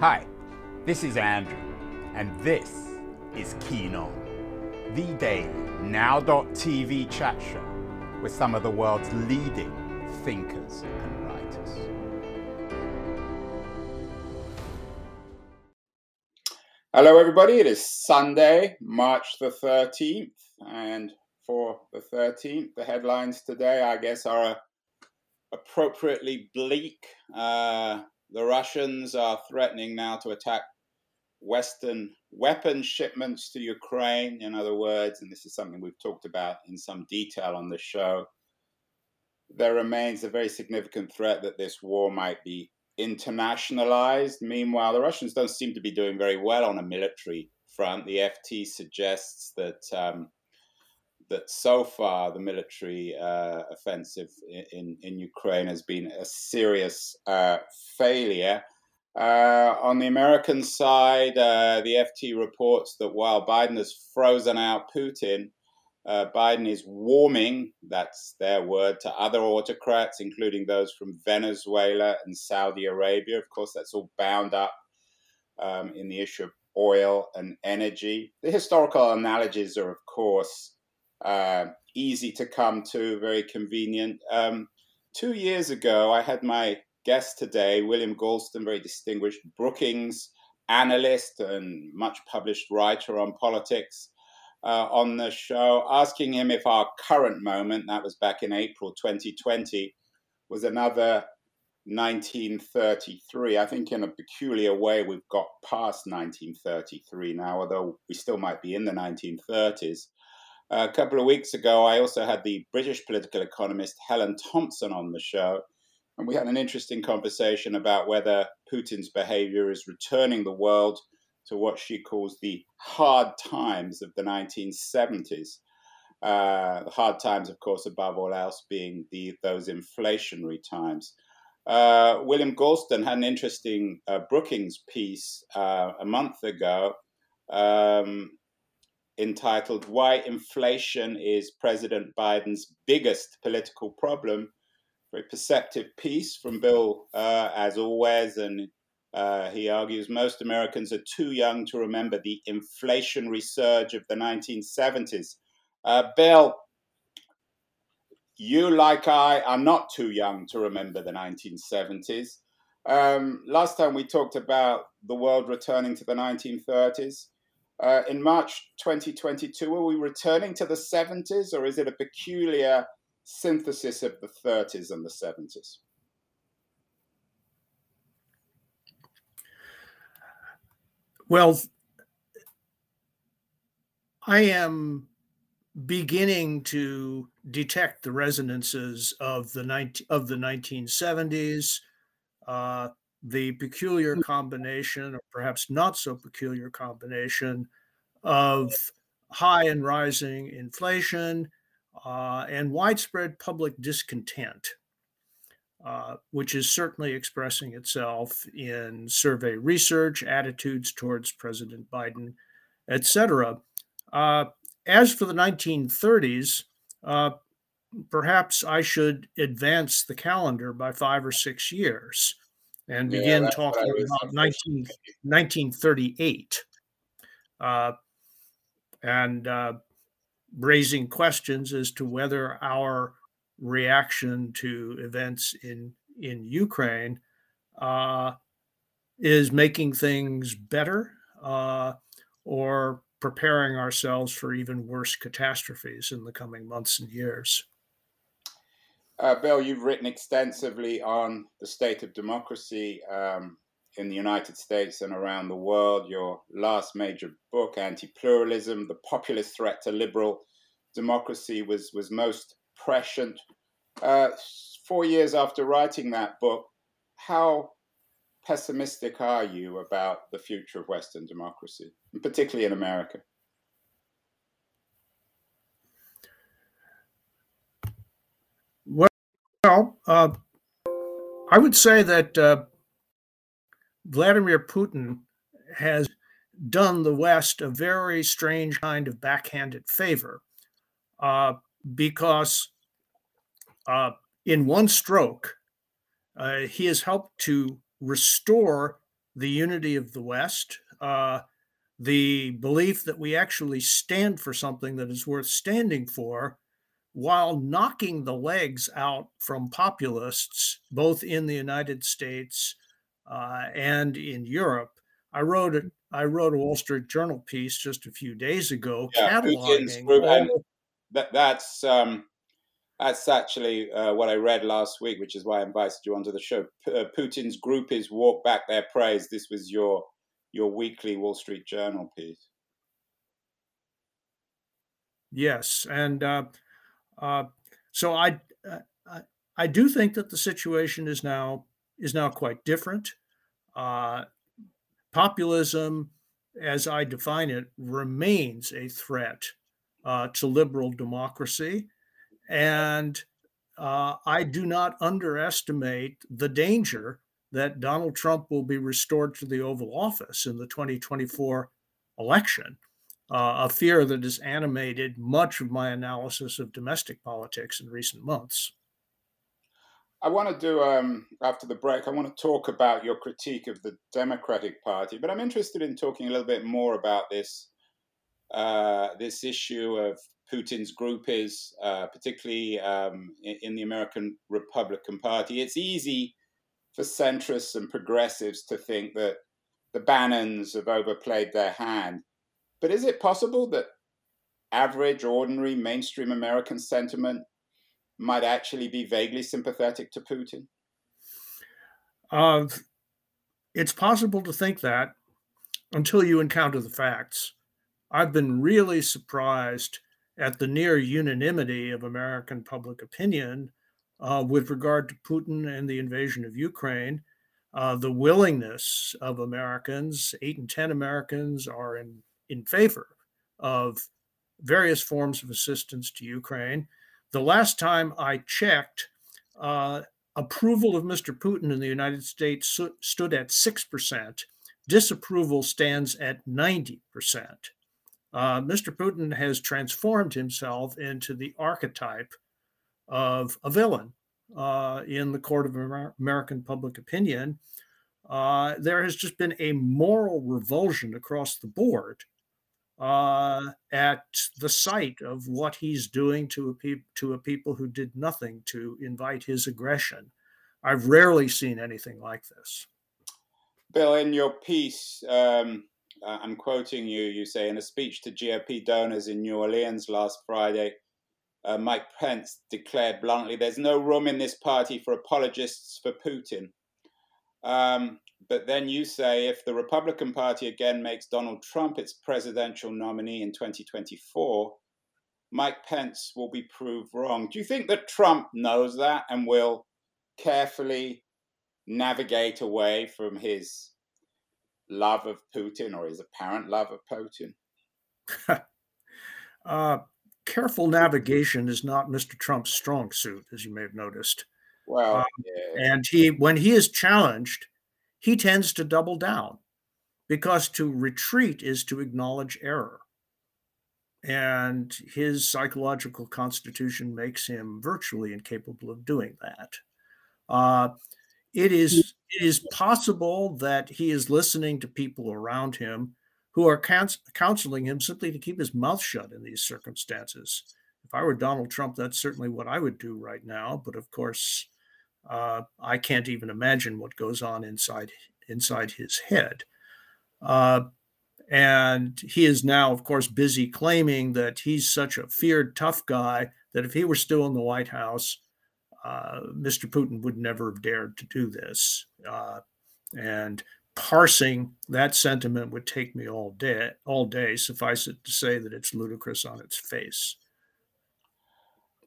Hi, this is Andrew, and this is Keen On, the daily now.tv chat show with some of the world's leading thinkers and writers. Hello, everybody. It is Sunday, March the 13th, and for the 13th, the headlines today, I guess, are appropriately bleak. Uh, the Russians are threatening now to attack Western weapon shipments to Ukraine, in other words, and this is something we've talked about in some detail on the show. There remains a very significant threat that this war might be internationalized. Meanwhile, the Russians don't seem to be doing very well on a military front. The FT suggests that um, that so far the military uh, offensive in, in Ukraine has been a serious uh, failure. Uh, on the American side, uh, the FT reports that while Biden has frozen out Putin, uh, Biden is warming, that's their word, to other autocrats, including those from Venezuela and Saudi Arabia. Of course, that's all bound up um, in the issue of oil and energy. The historical analogies are, of course, uh, easy to come to, very convenient. Um, two years ago, I had my guest today, William Galston, very distinguished Brookings analyst and much published writer on politics, uh, on the show, asking him if our current moment, that was back in April 2020, was another 1933. I think in a peculiar way, we've got past 1933 now, although we still might be in the 1930s. A couple of weeks ago, I also had the British political economist Helen Thompson on the show, and we had an interesting conversation about whether Putin's behavior is returning the world to what she calls the hard times of the 1970s. Uh, the hard times, of course, above all else, being the those inflationary times. Uh, William Galston had an interesting uh, Brookings piece uh, a month ago um, entitled Why Inflation is President Biden's Biggest Political Problem. Very perceptive piece from Bill, uh, as always, and uh, he argues most Americans are too young to remember the inflationary surge of the 1970s. Uh, Bill, you, like I, are not too young to remember the 1970s. Um, last time we talked about the world returning to the 1930s. Uh, in March 2022, are we returning to the 70s or is it a peculiar synthesis of the 30s and the 70s? Well, I am beginning to detect the resonances of the 19, of the 1970s, uh, the peculiar mm. combination, or perhaps not so peculiar combination, of high and rising inflation uh, and widespread public discontent, uh, which is certainly expressing itself in survey research, attitudes towards President Biden, etc. Uh, as for the 1930s, uh, perhaps I should advance the calendar by five or six years and begin talking about 19, 1938 uh, and uh, raising questions as to whether our reaction to events in in Ukraine uh, is making things better uh, or preparing ourselves for even worse catastrophes in the coming months and years. Uh, Bill, you've written extensively on the state of democracy um, in the United States and around the world. Your last major book, Anti Pluralism The Populist Threat to Liberal Democracy, was, was most prescient. Uh, four years after writing that book, how pessimistic are you about the future of Western democracy, particularly in America? Well, uh, I would say that uh, Vladimir Putin has done the West a very strange kind of backhanded favor uh, because uh, in one stroke, uh, he has helped to restore the unity of the West, uh, the belief that we actually stand for something that is worth standing for, while knocking the legs out from populists, both in the United States uh, and in Europe. I wrote a, I wrote a Wall Street Journal piece just a few days ago yeah, cataloging. All, that, that's um, that's actually uh, what I read last week, which is why I invited you onto the show. P- uh, Putin's groupies walk back their praise. This was your your weekly Wall Street Journal piece. Yes, and uh, uh so I, uh, I, I do think that the situation is now is now quite different. Uh, populism, as I define it, remains a threat to liberal democracy and uh, I do not underestimate the danger that Donald Trump will be restored to the Oval Office in the 2024 election, uh, a fear that has animated much of my analysis of domestic politics in recent months. I want to do, um, after the break, I want to talk about your critique of the Democratic Party, but I'm interested in talking a little bit more about this. Uh, this issue of Putin's groupies, uh, particularly um, in, in, the American Republican Party. It's easy for centrists and progressives to think that the Bannons have overplayed their hand. But is it possible that average, ordinary, mainstream American sentiment might actually be vaguely sympathetic to Putin? Uh, it's possible to think that until you encounter the facts. I've been really surprised at the near unanimity of American public opinion uh, with regard to Putin and the invasion of Ukraine. Uh, the willingness of Americans, eight in 10 Americans, are in, in favor of various forms of assistance to Ukraine. The last time I checked, uh, approval of Mr. Putin in the United States so, stood at 6%. Disapproval stands at 90% uh, Mr. Putin has transformed himself into the archetype of a villain uh, in the court of Amer- American public opinion. Uh, there has just been a moral revulsion across the board uh, at the sight of what he's doing to a, pe- to a people who did nothing to invite his aggression. I've rarely seen anything like this. Bill, in your piece, um, uh, I'm quoting you. You say in a speech to GOP donors in New Orleans last Friday, uh, Mike Pence declared bluntly, "There's no room in this party for apologists for Putin." Um, but then you say, if the Republican Party again makes Donald Trump its presidential nominee in 2024, Mike Pence will be proved wrong. Do you think that Trump knows that and will carefully navigate away from his love of Putin or his apparent love of Putin? uh, careful navigation is not Mr. Trump's strong suit, as you may have noticed. Well, um, yeah. and he, when he is challenged, he tends to double down because to retreat is to acknowledge error. And his psychological constitution makes him virtually incapable of doing that. Uh, it is it is possible that he is listening to people around him who are counseling him simply to keep his mouth shut in these circumstances. If I were Donald Trump, that's certainly what I would do right now. But of course, uh, I can't even imagine what goes on inside inside his head. Uh, and he is now, of course, busy claiming that he's such a feared, tough guy that if he were still in the White House, uh, Mr. Putin would never have dared to do this. Uh, and parsing that sentiment would take me all day. All day, suffice it to say that it's ludicrous on its face.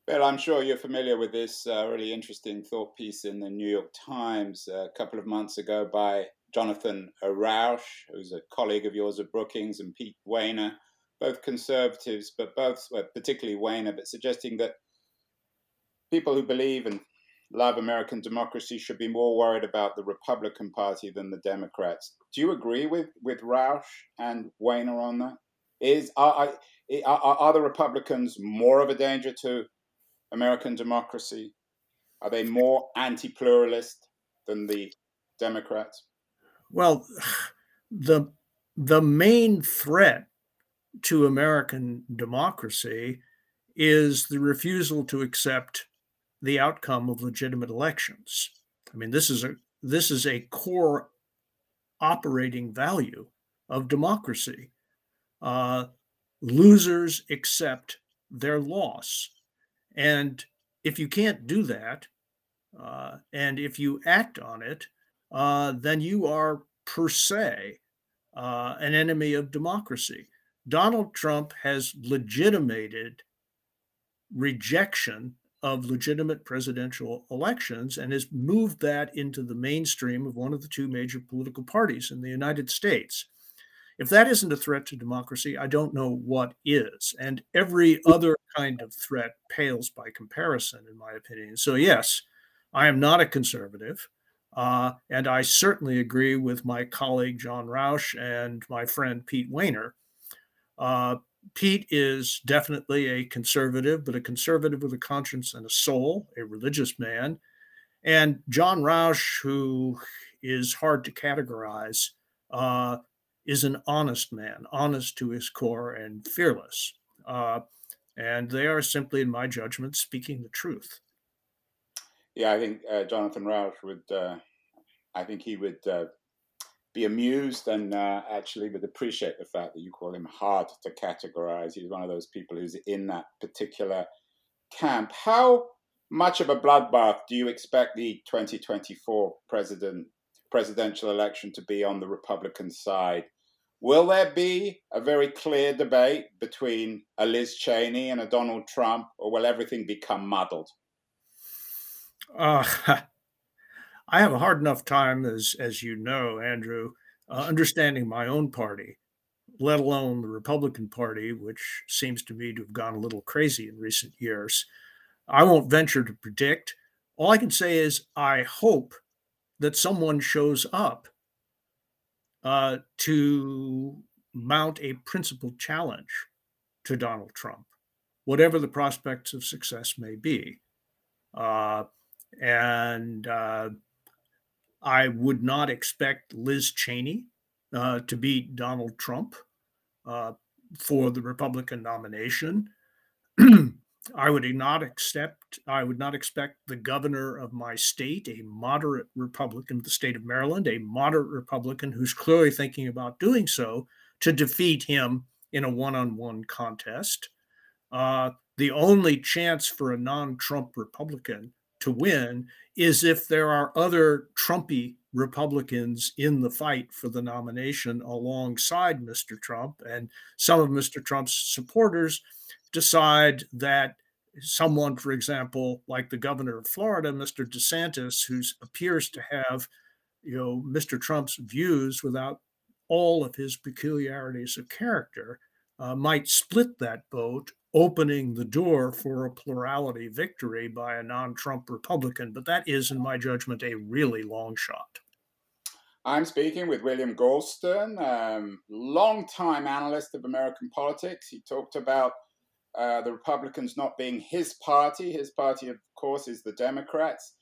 Well, I'm sure you're familiar with this uh, really interesting thought piece in the New York Times uh, a couple of months ago by Jonathan Rauch, who's a colleague of yours at Brookings, and Pete Wehner, both conservatives, but both, well, particularly Wehner, but suggesting that people who believe and love American democracy should be more worried about the Republican Party than the Democrats. Do you agree with with Rauch and Wehner on that? Is are, are, are the Republicans more of a danger to American democracy? Are they more anti-pluralist than the Democrats? Well, the the main threat to American democracy is the refusal to accept the outcome of legitimate elections. I mean, this is a this is a core operating value of democracy. Uh, losers accept their loss, and if you can't do that, uh, and if you act on it, uh, then you are per se uh, an enemy of democracy. Donald Trump has legitimated rejection of legitimate presidential elections and has moved that into the mainstream of one of the two major political parties in the United States. If that isn't a threat to democracy, I don't know what is. And every other kind of threat pales by comparison, in my opinion. So, yes, I am not a conservative. Uh, and I certainly agree with my colleague John Rauch and my friend Pete Wehner. Uh, Pete is definitely a conservative, but a conservative with a conscience and a soul, a religious man. And John Rauch, who is hard to categorize, uh, is an honest man, honest to his core and fearless. Uh, and they are simply, in my judgment, speaking the truth. Yeah, I think uh, Jonathan Rauch would. Uh, I think he would uh, be amused and uh, actually would appreciate the fact that you call him hard to categorize. He's one of those people who's in that particular camp. How much of a bloodbath do you expect the 2024 president presidential election to be on the Republican side? Will there be a very clear debate between a Liz Cheney and a Donald Trump, or will everything become muddled? Uh, I have a hard enough time, as as you know, Andrew, uh, understanding my own party, let alone the Republican Party, which seems to me to have gone a little crazy in recent years. I won't venture to predict. All I can say is I hope that someone shows up uh, to mount a principled challenge to Donald Trump, whatever the prospects of success may be. Uh, and uh, I would not expect Liz Cheney uh, to beat Donald Trump uh, for the Republican nomination. I would not accept. I would not expect the governor of my state, a moderate Republican, the state of Maryland, a moderate Republican who's clearly thinking about doing so, to defeat him in a one-on-one contest. Uh, the only chance for a non-Trump Republican to win is if there are other Trumpy Republicans in the fight for the nomination alongside Mr. Trump. And some of Mr. Trump's supporters decide that someone, for example, like the governor of Florida, Mr. DeSantis, who appears to have, you know, Mr. Trump's views without all of his peculiarities of character, uh, might split that vote opening the door for a plurality victory by a non Trump Republican. But that is, in my judgment, a really long shot. I'm speaking with William Galston, um, longtime analyst of American politics. He talked about uh, the Republicans not being his party. His party, of course, is the Democrats.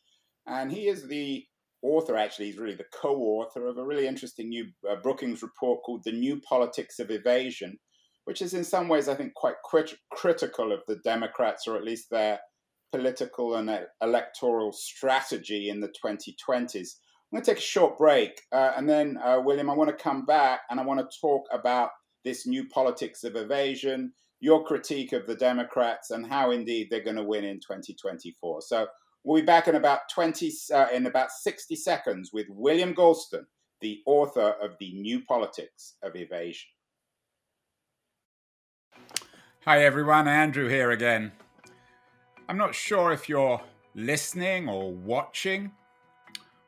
And he is the author, actually, he's really the co author of a really interesting new uh, Brookings report called The New Politics of Evasion which is in some ways, I think, quite crit- critical of the Democrats, or at least their political and electoral strategy in the 2020s. I'm going to take a short break, uh, and then, uh, William, I want to come back and I want to talk about this new politics of evasion, your critique of the Democrats, and how indeed they're going to win in 2024. So we'll be back in about 20 uh, in about 60 seconds with William Galston, the author of the New Politics of Evasion. Hi everyone, Andrew here again. I'm not sure if you're listening or watching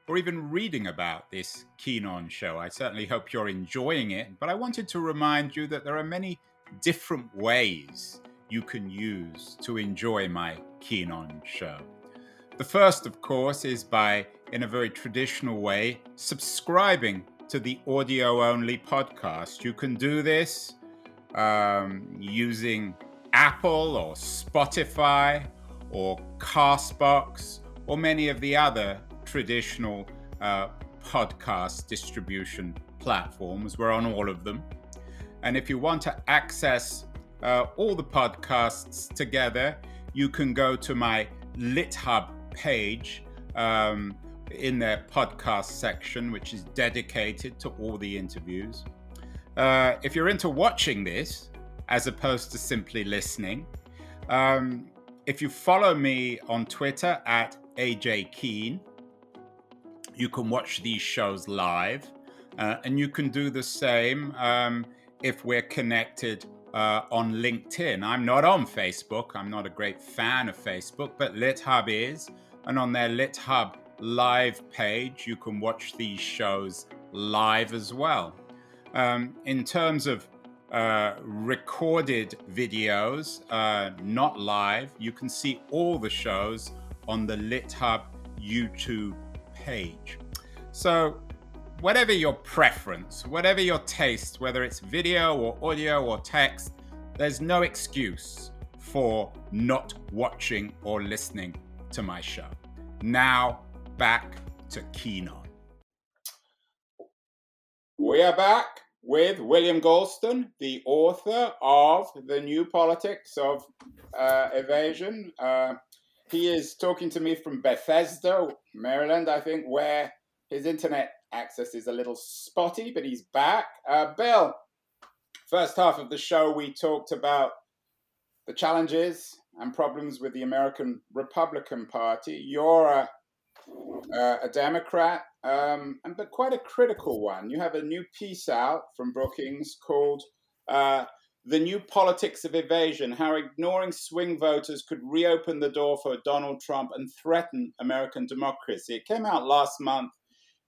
or even reading about this Keen On show. I certainly hope you're enjoying it, but I wanted to remind you that there are many different ways you can use to enjoy my Keen On show. The first, of course, is by, in a very traditional way, subscribing to the audio only podcast. You can do this um, using Apple or Spotify or Castbox or many of the other traditional uh, podcast distribution platforms. We're on all of them. And if you want to access uh, all the podcasts together, you can go to my LitHub page um, in their podcast section, which is dedicated to all the interviews. Uh, if you're into watching this, as opposed to simply listening, um, if you follow me on Twitter at AJ Keen, you can watch these shows live. Uh, and you can do the same um, if we're connected uh, on LinkedIn. I'm not on Facebook. I'm not a great fan of Facebook, but LitHub is. And on their LitHub live page, you can watch these shows live as well. Um, in terms of uh, recorded videos, uh, not live, you can see all the shows on the LitHub YouTube page. So, whatever your preference, whatever your taste, whether it's video or audio or text, there's no excuse for not watching or listening to my show. Now, back to Keen On. We are back with William Galston, the author of The New Politics of uh, Evasion. Uh, he is talking to me from Bethesda, Maryland, I think, where his internet access is a little spotty, but he's back. Uh, Bill, first half of the show, we talked about the challenges and problems with the American Republican Party. You're a, uh, a Democrat, um, and but quite a critical one. You have a new piece out from Brookings called uh, "The New Politics of Evasion: How Ignoring Swing Voters Could Reopen the Door for Donald Trump and Threaten American Democracy." It came out last month.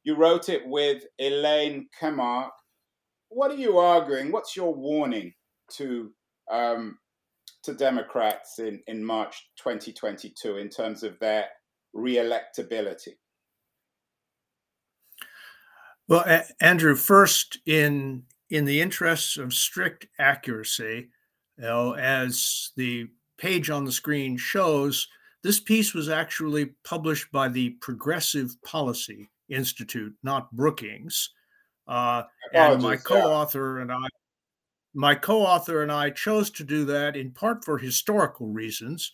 You wrote it with Elaine Kamarck what are you arguing? What's your warning to um, to Democrats in, in March 2022 in terms of their reelectability? Well, a- Andrew, first, in in the interests of strict accuracy, you know, as the page on the screen shows, this piece was actually published by the Progressive Policy Institute, not Brookings. Uh, and my co-author and I, my co-author and I chose to do that in part for historical reasons,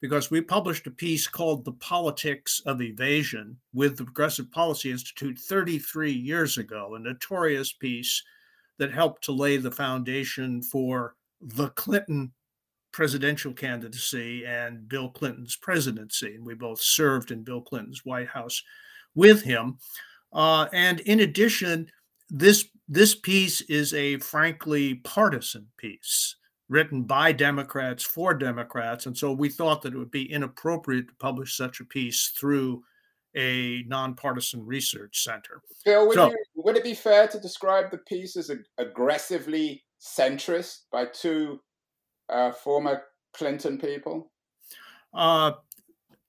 because we published a piece called "The Politics of Evasion" with the Progressive Policy Institute 33 years ago, a notorious piece that helped to lay the foundation for the Clinton presidential candidacy and Bill Clinton's presidency. And we both served in Bill Clinton's White House with him. Uh, and in addition, this this piece is a frankly partisan piece written by Democrats for Democrats, and so we thought that it would be inappropriate to publish such a piece through a nonpartisan research center. Phil, would, so, you, would it be fair to describe the piece as aggressively centrist by two uh, former Clinton people? Uh,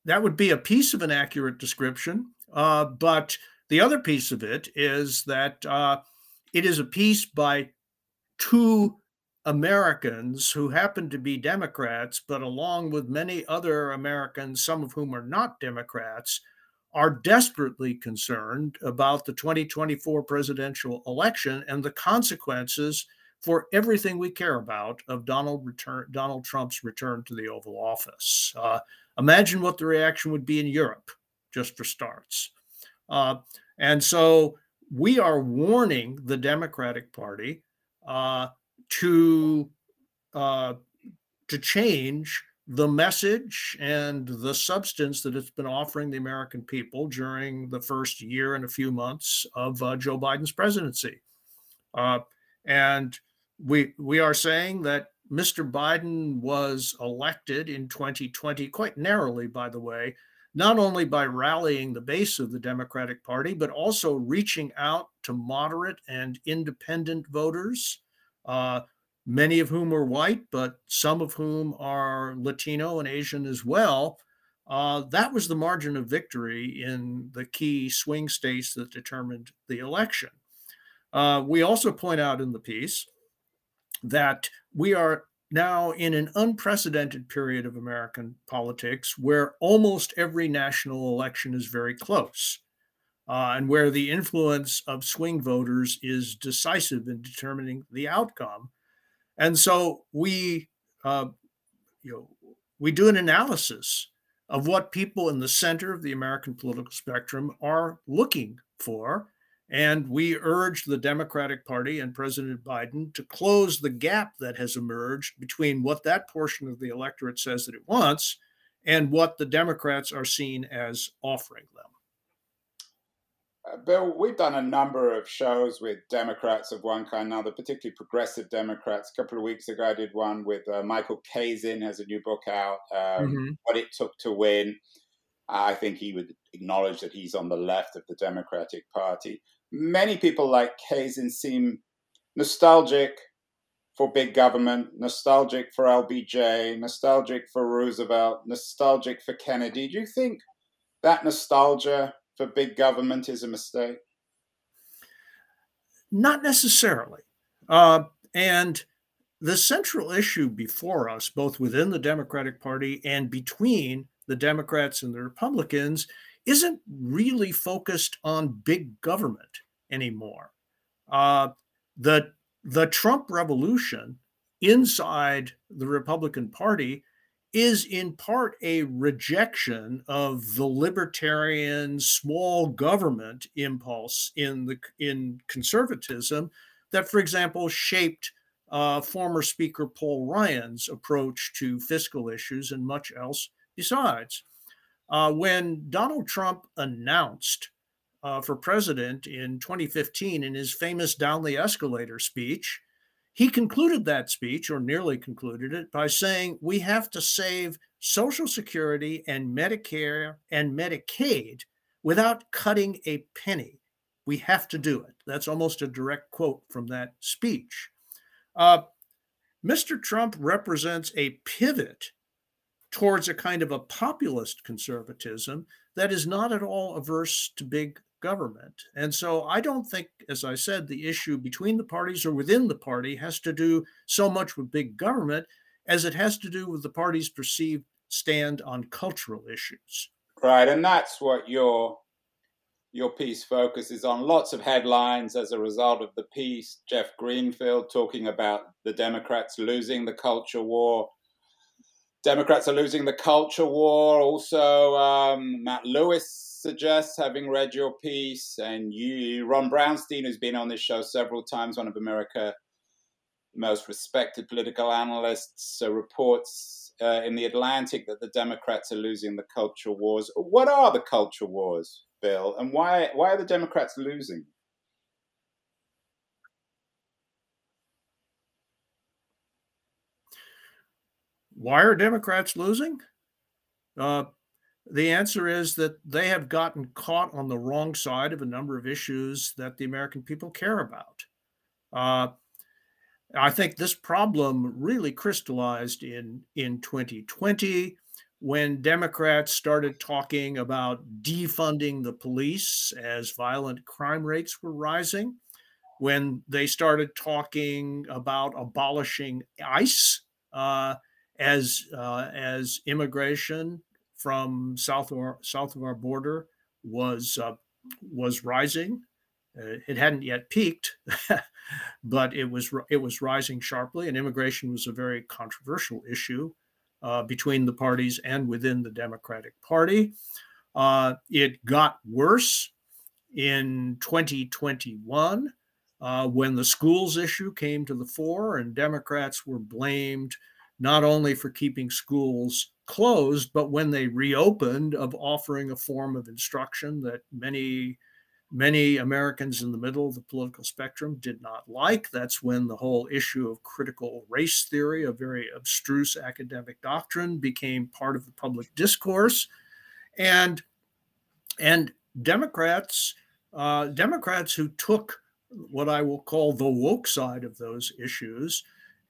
that would be a piece of an accurate description, uh, but the other piece of it is that uh, it is a piece by two Americans who happen to be Democrats, but along with many other Americans, some of whom are not Democrats, are desperately concerned about the 2024 presidential election and the consequences for everything we care about of Donald return Donald Trump's return to the Oval Office. Uh, imagine what the reaction would be in Europe, just for starts. Uh, and so we are warning the Democratic Party uh, to uh, to change the message and the substance that it's been offering the American people during the first year and a few months of uh, Joe Biden's presidency. Uh, and we we are saying that Mr. Biden was elected in 2020 quite narrowly, by the way, not only by rallying the base of the Democratic Party, but also reaching out to moderate and independent voters, uh, many of whom are white, but some of whom are Latino and Asian as well. Uh, that was the margin of victory in the key swing states that determined the election. Uh, we also point out in the piece that we are now in an unprecedented period of American politics where almost every national election is very close. uh, and where the influence of swing voters is decisive in determining the outcome. And so we, uh, you know, we do an analysis of what people in the center of the American political spectrum are looking for. And we urge the Democratic Party and President Biden to close the gap that has emerged between what that portion of the electorate says that it wants and what the Democrats are seen as offering them. Uh, Bill, we've done a number of shows with Democrats of one kind or another, particularly progressive Democrats. A couple of weeks ago, I did one with uh, Michael Kazin, has a new book out, um, mm-hmm. What It Took to Win. I think he would acknowledge that he's on the left of the Democratic Party. Many people like Kazin seem nostalgic for big government, nostalgic for LBJ, nostalgic for Roosevelt, nostalgic for Kennedy. Do you think that nostalgia for big government is a mistake? Not necessarily. Uh, and the central issue before us, both within the Democratic Party and between the Democrats and the Republicans, isn't really focused on big government anymore. Uh, the the Trump revolution inside the Republican Party is in part a rejection of the libertarian small government impulse in the in conservatism that for example shaped uh, former speaker paul ryan's approach to fiscal issues and much else besides uh, when donald trump announced uh, for president in 2015 in his famous down the escalator speech he concluded that speech, or nearly concluded it, by saying we have to save Social Security and Medicare and Medicaid without cutting a penny. We have to do it. That's almost a direct quote from that speech. Uh, Mr. Trump represents a pivot towards a kind of a populist conservatism that is not at all averse to big government. And so I don't think, as I said, the issue between the parties or within the party has to do so much with big government as it has to do with the party's perceived stand on cultural issues. Right, and that's what your your piece focuses on. Lots of headlines as a result of the piece. Jeff Greenfield talking about the Democrats losing the culture war. Democrats are losing the culture war. Also, um, Matt Lewis suggests, having read your piece, and you, Ron Brownstein, who's been on this show several times, one of America's most respected political analysts, so reports uh, in the Atlantic that the Democrats are losing the culture wars. What are the culture wars, Bill, and why why are the Democrats losing? Why are Democrats losing? Uh, the answer is that they have gotten caught on the wrong side of a number of issues that the American people care about. Uh, I think this problem really crystallized in, in 2020 when Democrats started talking about defunding the police as violent crime rates were rising, when they started talking about abolishing ICE uh, as, uh, as immigration from south of our, south of our border was uh, was rising. Uh, it hadn't yet peaked, but it was it was rising sharply, and immigration was a very controversial issue uh, between the parties and within the Democratic Party. Uh, it got worse in 2021 uh, when the schools issue came to the fore, and Democrats were blamed not only for keeping schools closed, but when they reopened, of offering a form of instruction that many many Americans in the middle of the political spectrum did not like. That's when the whole issue of critical race theory, a very abstruse academic doctrine, became part of the public discourse, and and Democrats uh, Democrats who took what I will call the woke side of those issues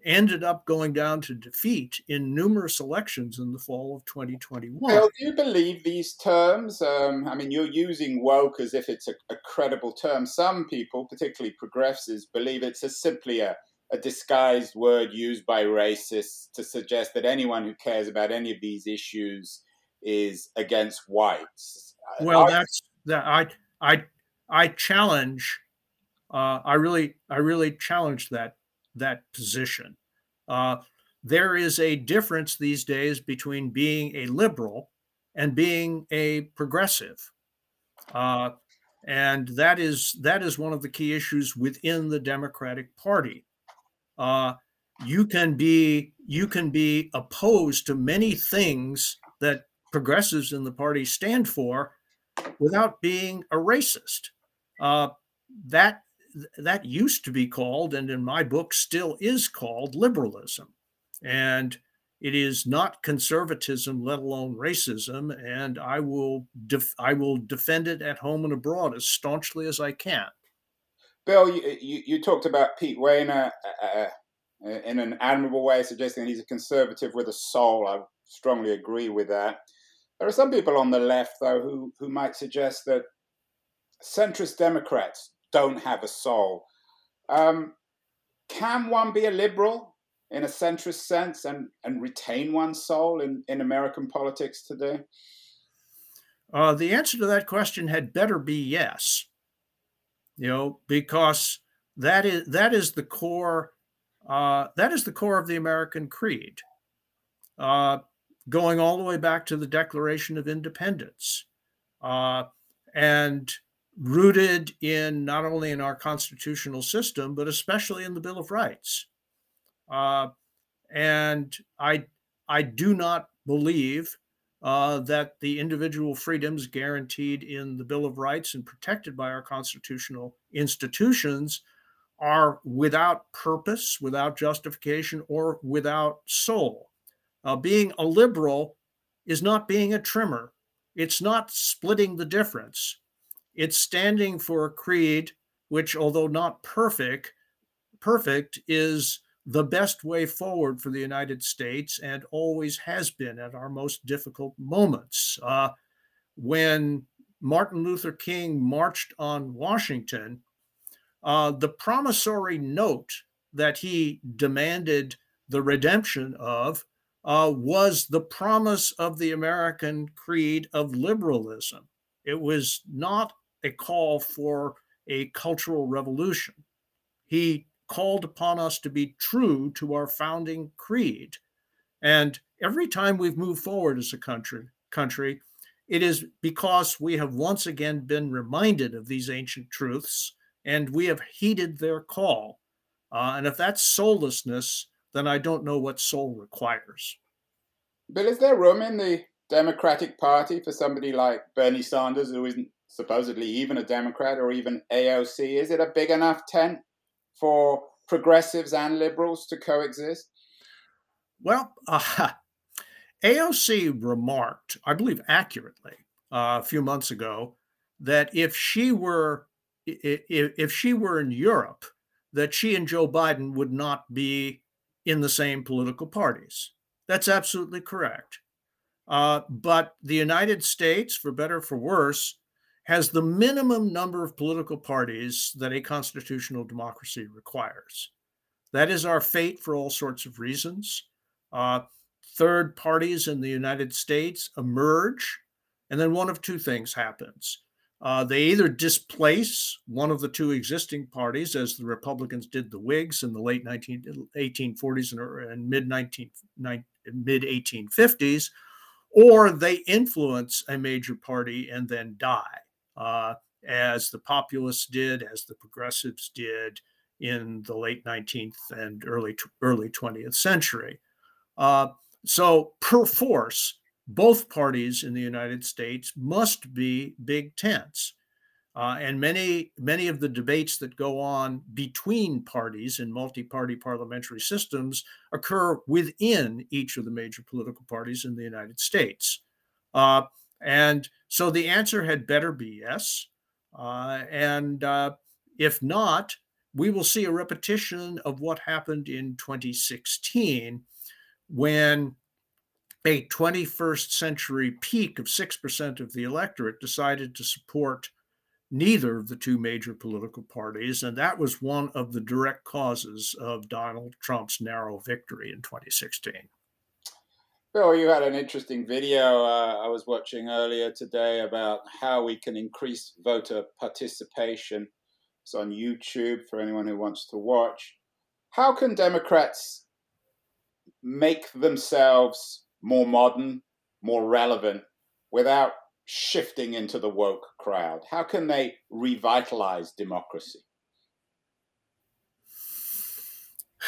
ended up going down to defeat in numerous elections in the fall of 2021. Well, do you believe these terms? Um, I mean, you're using woke as if it's a, a, credible term. Some people, particularly progressives, believe it's a, simply a, a disguised word used by racists to suggest that anyone who cares about any of these issues is against whites. Well, Are, that's that. I I I challenge. Uh, I really I really challenge that that position. Uh, there is a difference these days between being a liberal and being a progressive. Uh, and that is that is one of the key issues within the Democratic Party. Uh, you can be you can be opposed to many things that progressives in the party stand for without being a racist. Uh, that that used to be called, and in my book still is called liberalism, and it is not conservatism, let alone racism, and I will def- I will defend it at home and abroad as staunchly as I can. Bill, you, you, you talked about Pete Wehner uh, uh, in an admirable way, suggesting he's a conservative with a soul. I strongly agree with that. There are some people on the left, though, who, who might suggest that centrist Democrats don't have a soul. Um, can one be a liberal in a centrist sense and, and retain one's soul in, in American politics today? Uh, the answer to that question had better be yes. You know, because that is that is the core uh, that is the core of the American creed, uh, going all the way back to the Declaration of Independence, uh, and rooted in not only in our constitutional system but especially in the Bill of Rights. Uh, and I, I do not believe uh, that the individual freedoms guaranteed in the Bill of Rights and protected by our constitutional institutions are without purpose, without justification, or without soul. Uh, being a liberal is not being a trimmer, it's not splitting the difference. It's standing for a creed which, although not perfect, perfect is the best way forward for the United States and always has been at our most difficult moments. Uh, when Martin Luther King marched on Washington, uh, the promissory note that he demanded the redemption of uh, was the promise of the American creed of liberalism. It was not a call for a cultural revolution. He called upon us to be true to our founding creed. And every time we've moved forward as a country, country, it is because we have once again been reminded of these ancient truths and we have heeded their call. Uh, and if that's soullessness, then I don't know what soul requires. But is there room in the Democratic Party for somebody like Bernie Sanders, who isn't supposedly even a Democrat or even AOC? Is it a big enough tent for progressives and liberals to coexist? Well, uh, AOC remarked, I believe accurately, uh, a few months ago, that if she were if, she were in Europe, that she and Joe Biden would not be in the same political parties. That's absolutely correct. Uh, but the United States, for better or for worse, has the minimum number of political parties that a constitutional democracy requires. That is our fate for all sorts of reasons. Uh, third parties in the United States emerge, and then one of two things happens. Uh, they either displace one of the two existing parties, as the Republicans did the Whigs in the late 19, 1840s and, and mid 19, mid 1850s, or they influence a major party and then die uh, as the populists did, as the progressives did in the late 19th and early early 20th century. Uh, so, per force, both parties in the United States must be big tents. Uh, and many many of the debates that go on between parties in multi-party parliamentary systems occur within each of the major political parties in the United States. Uh, and so the answer had better be yes. Uh, and uh, if not, we will see a repetition of what happened in 2016 when a 21st century peak of 6% of the electorate decided to support neither of the two major political parties. And that was one of the direct causes of Donald Trump's narrow victory in 2016. Bill, you had an interesting video uh, I was watching earlier today about how we can increase voter participation. It's on YouTube for anyone who wants to watch. How can Democrats make themselves more modern, more relevant, without shifting into the woke crowd? How can they revitalize democracy?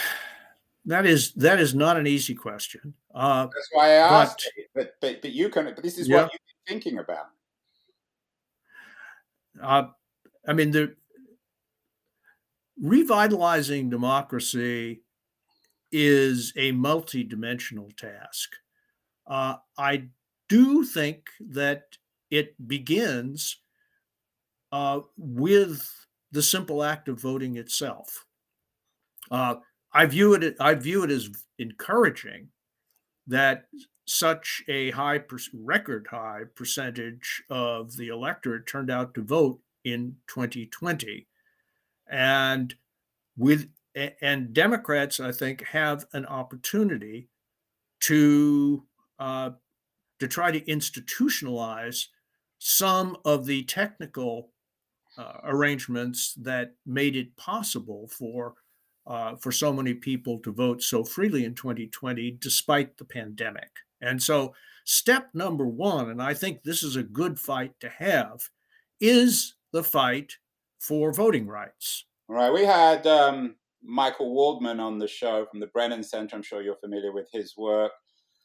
That is that is not an easy question. Uh, That's why I asked. But, but, but but you can. But this is yeah. what you've been thinking about. Uh, I mean, the revitalizing democracy is a multidimensional task. Uh, I do think that it begins uh, with the simple act of voting itself. Uh, I view it. I view it as encouraging that such a high record high percentage of the electorate turned out to vote in 2020, and with and Democrats, I think, have an opportunity to uh, to try to institutionalize some of the technical uh, arrangements that made it possible for uh, for so many people to vote so freely in 2020 despite the pandemic. And so, step number one, and I think this is a good fight to have, is the fight for voting rights. All right. We had um, Michael Waldman on the show from the Brennan Center. I'm sure you're familiar with his work.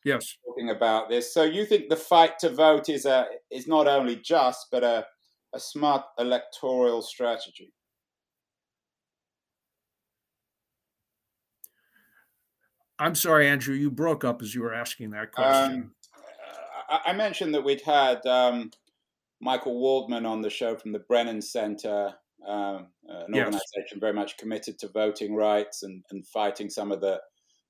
Yes. Talking about this. So you think the fight to vote is a is not only just but a a smart electoral strategy? I'm sorry, Andrew, you broke up as you were asking that question. Um, I mentioned that we'd had um, Michael Waldman on the show from the Brennan Center, um, an yes. organization very much committed to voting rights and, and, fighting some of the,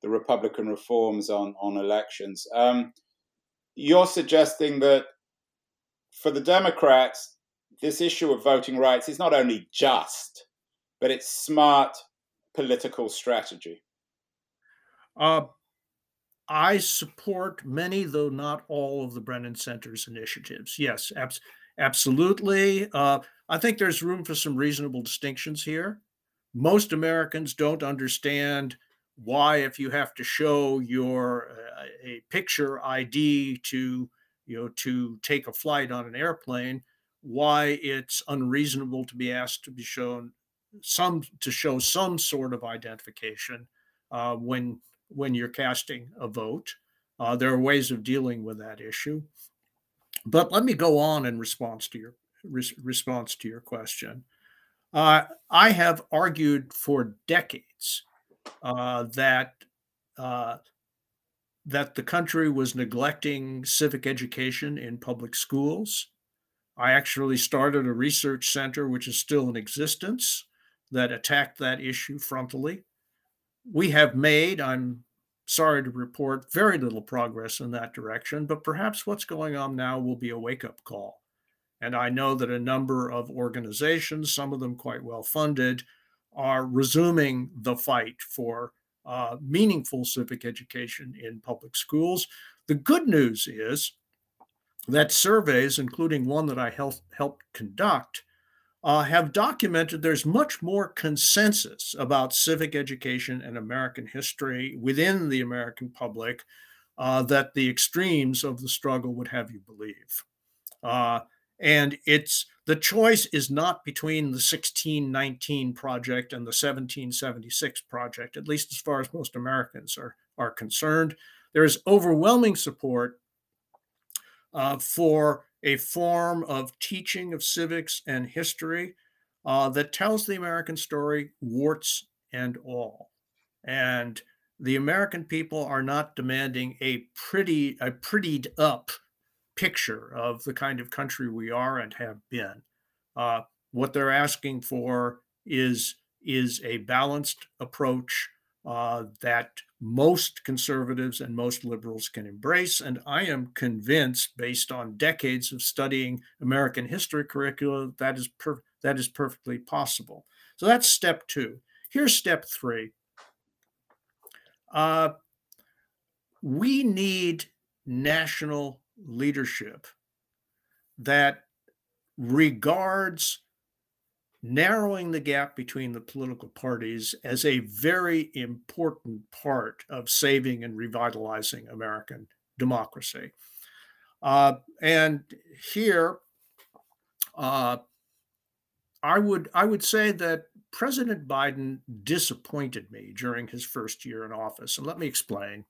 the Republican reforms on, on elections. Um, you're suggesting that for the Democrats, this issue of voting rights is not only just, but it's smart political strategy. Uh, I support many, though not all, of the Brennan Center's initiatives. Yes, abs- absolutely. Uh, I think there's room for some reasonable distinctions here. Most Americans don't understand why, if you have to show your uh, a picture ID to you know to take a flight on an airplane, why it's unreasonable to be asked to be shown some to show some sort of identification uh, when when you're casting a vote. Uh, there are ways of dealing with that issue. But let me go on in response to your res- response to your question. Uh, I have argued for decades uh, that uh, that the country was neglecting civic education in public schools. I actually started a research center, which is still in existence, that attacked that issue frontally we have made, I'm sorry to report, very little progress in that direction, but perhaps what's going on now will be a wake up call. And I know that a number of organizations, some of them quite well funded, are resuming the fight for uh, meaningful civic education in public schools. The good news is that surveys, including one that I helped, helped conduct, uh, have documented there's much more consensus about civic education and American history within the American public uh, that the extremes of the struggle would have you believe. Uh, and it's the choice is not between the 1619 project and the 1776 project, at least as far as most Americans are, are concerned. There is overwhelming support uh, for a form of teaching of civics and history uh, that tells the American story, warts and all. And the American people are not demanding a pretty, a prettied up picture of the kind of country we are and have been. Uh, what they're asking for is is a balanced approach uh, that most conservatives and most liberals can embrace. And I am convinced, based on decades of studying American history curricula, that is per- that is perfectly possible. So that's step two. Here's step three. Uh, we need national leadership that regards narrowing the gap between the political parties as a very important part of saving and revitalizing American democracy. Uh, and here, uh, I would I would say that President Biden disappointed me during his first year in office, and let me explain.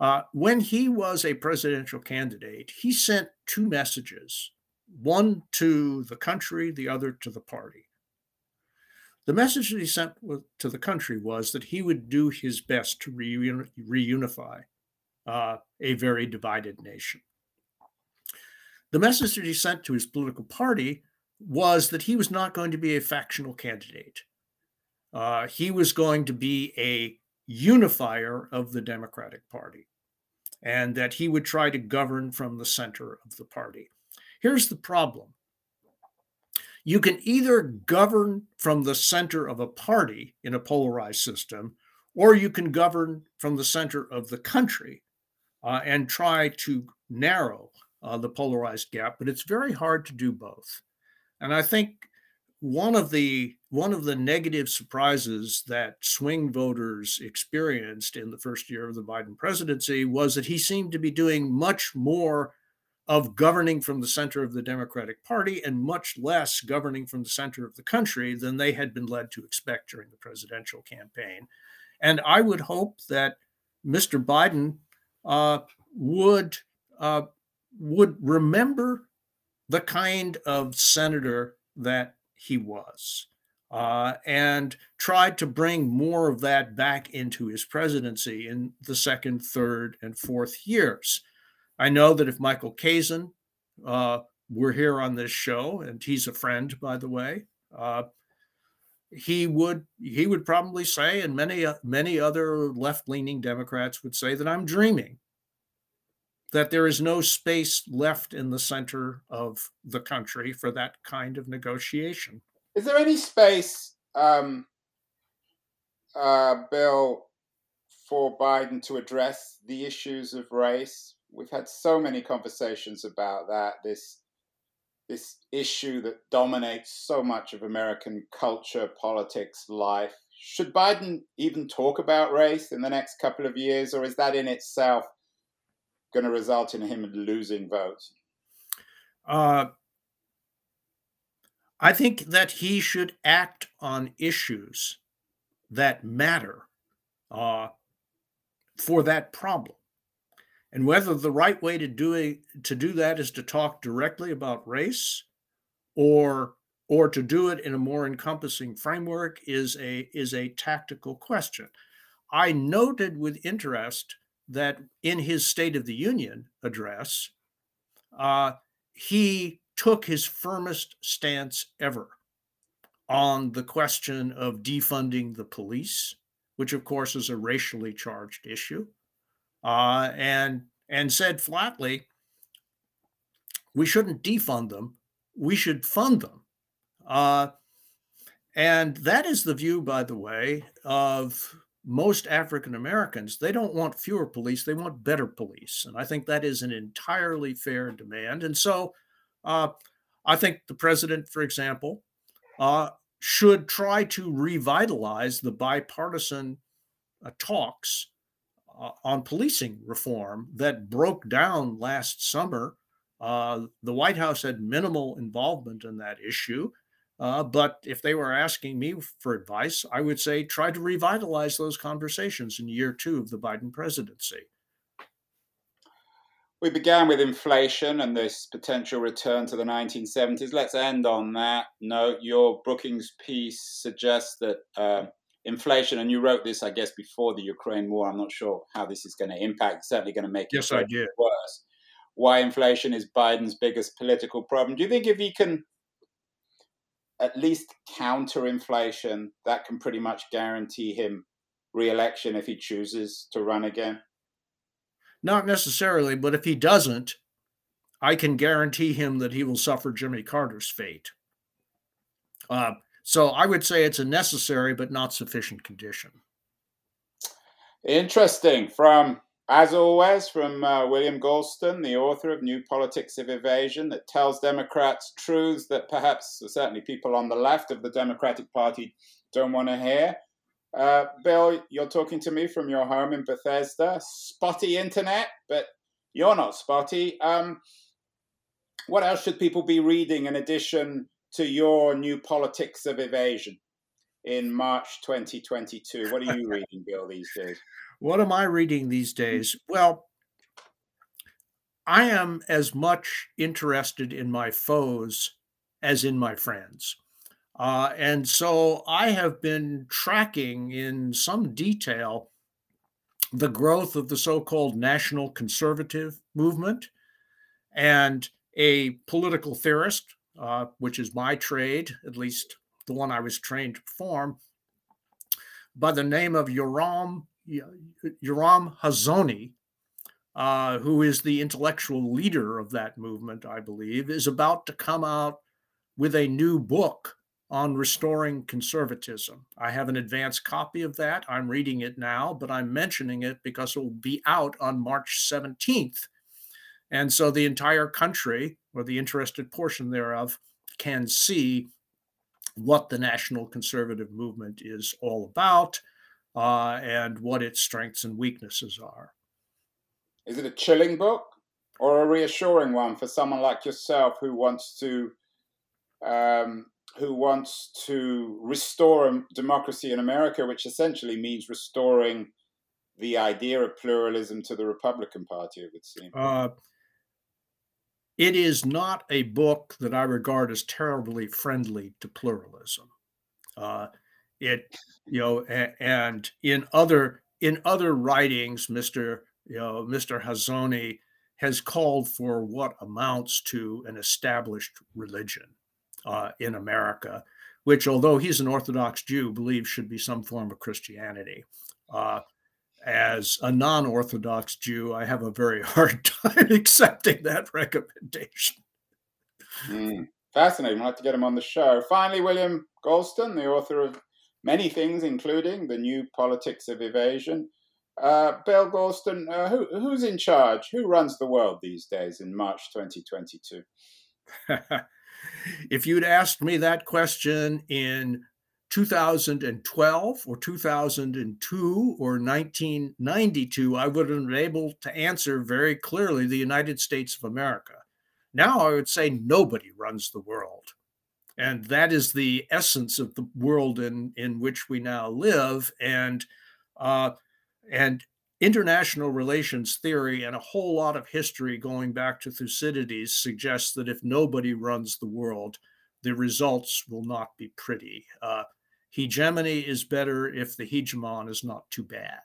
Uh, when he was a presidential candidate, he sent two messages one to the country, the other to the party. The message that he sent to the country was that he would do his best to reunify uh, a very divided nation. The message that he sent to his political party was that he was not going to be a factional candidate. Uh, he was going to be a unifier of the Democratic Party and that he would try to govern from the center of the party. Here's the problem you can either govern from the center of a party in a polarized system, or you can govern from the center of the country uh, and try to narrow uh, the polarized gap. But it's very hard to do both. And I think one of the one of the negative surprises that swing voters experienced in the first year of the Biden presidency was that he seemed to be doing much more of governing from the center of the Democratic Party and much less governing from the center of the country than they had been led to expect during the presidential campaign. And I would hope that Mr. Biden uh, would uh, would remember the kind of senator that he was. Uh, and tried to bring more of that back into his presidency in the second, third, and fourth years. I know that if Michael Kazin uh, were here on this show, and he's a friend, by the way, uh, he would he would probably say, and many uh, many other left leaning Democrats would say that I'm dreaming. That there is no space left in the center of the country for that kind of negotiation. Is there any space, um, uh, Bill, for Biden to address the issues of race, we've had so many conversations about that. This this issue that dominates so much of American culture, politics, life. Should Biden even talk about race in the next couple of years, or is that in itself going to result in him losing votes? Uh, I think that he should act on issues that matter uh, for that problem. And whether the right way to do it, to do that is to talk directly about race or or to do it in a more encompassing framework is a is a tactical question. I noted with interest that in his State of the Union address, uh, he took his firmest stance ever on the question of defunding the police, which of course is a racially charged issue uh, and and said flatly, we shouldn't defund them, we should fund them. Uh, and that is the view, by the way, of most African Americans. They don't want fewer police, they want better police. And I think that is an entirely fair demand. And so uh, I think the president, for example, uh, should try to revitalize the bipartisan uh, talks uh, on policing reform that broke down last summer. Uh, the White House had minimal involvement in that issue. Uh, but if they were asking me for advice, I would say try to revitalize those conversations in year two of the Biden presidency. We began with inflation and this potential return to the 1970s. Let's end on that note. Your Brookings piece suggests that uh, inflation, and you wrote this, I guess, before the Ukraine war. I'm not sure how this is going to impact. It's certainly going to make yes, it worse. Why inflation is Biden's biggest political problem. Do you think if he can at least counter inflation, that can pretty much guarantee him re-election if he chooses to run again? Not necessarily, but if he doesn't, I can guarantee him that he will suffer Jimmy Carter's fate. Uh, so I would say it's a necessary but not sufficient condition. Interesting. From As always, from uh, William Galston, the author of New Politics of Evasion, that tells Democrats truths that perhaps certainly people on the left of the Democratic Party don't want to hear. Uh, Bill, you're talking to me from your home in Bethesda. Spotty internet, but you're not spotty. Um, what else should people be reading in addition to your New Politics of Evasion in March 2022? What are you reading, Bill, these days? What am I reading these days? Well, I am as much interested in my foes as in my friends. Uh, and so I have been tracking in some detail the growth of the so called national conservative movement. And a political theorist, uh, which is my trade, at least the one I was trained to perform, by the name of Yoram Yoram Hazony, uh, who is the intellectual leader of that movement, I believe, is about to come out with a new book on restoring conservatism. I have an advanced copy of that. I'm reading it now, but I'm mentioning it because it will be out on March 17th. And so the entire country, or the interested portion thereof, can see what the national conservative movement is all about uh, and what its strengths and weaknesses are. Is it a chilling book or a reassuring one for someone like yourself who wants to um, who wants to restore democracy in America, which essentially means restoring the idea of pluralism to the Republican Party? It would seem. Uh, it is not a book that I regard as terribly friendly to pluralism. Uh, it you know and in other in other writings mr you know mr hazony has called for what amounts to an established religion uh, in america which although he's an orthodox jew believes should be some form of christianity uh, as a non-orthodox jew i have a very hard time accepting that recommendation mm, fascinating we'll have to get him on the show finally william galston the author of many things, including the new politics of evasion. Uh, Bill Galston, uh, who, who's in charge? Who runs the world these days in March 2022? if you'd asked me that question in 2012 or 2002 or 1992, I would have been able to answer very clearly the United States of America. Now I would say nobody runs the world and that is the essence of the world in in which we now live and uh, and international relations theory and a whole lot of history going back to thucydides suggests that if nobody runs the world the results will not be pretty uh, hegemony is better if the hegemon is not too bad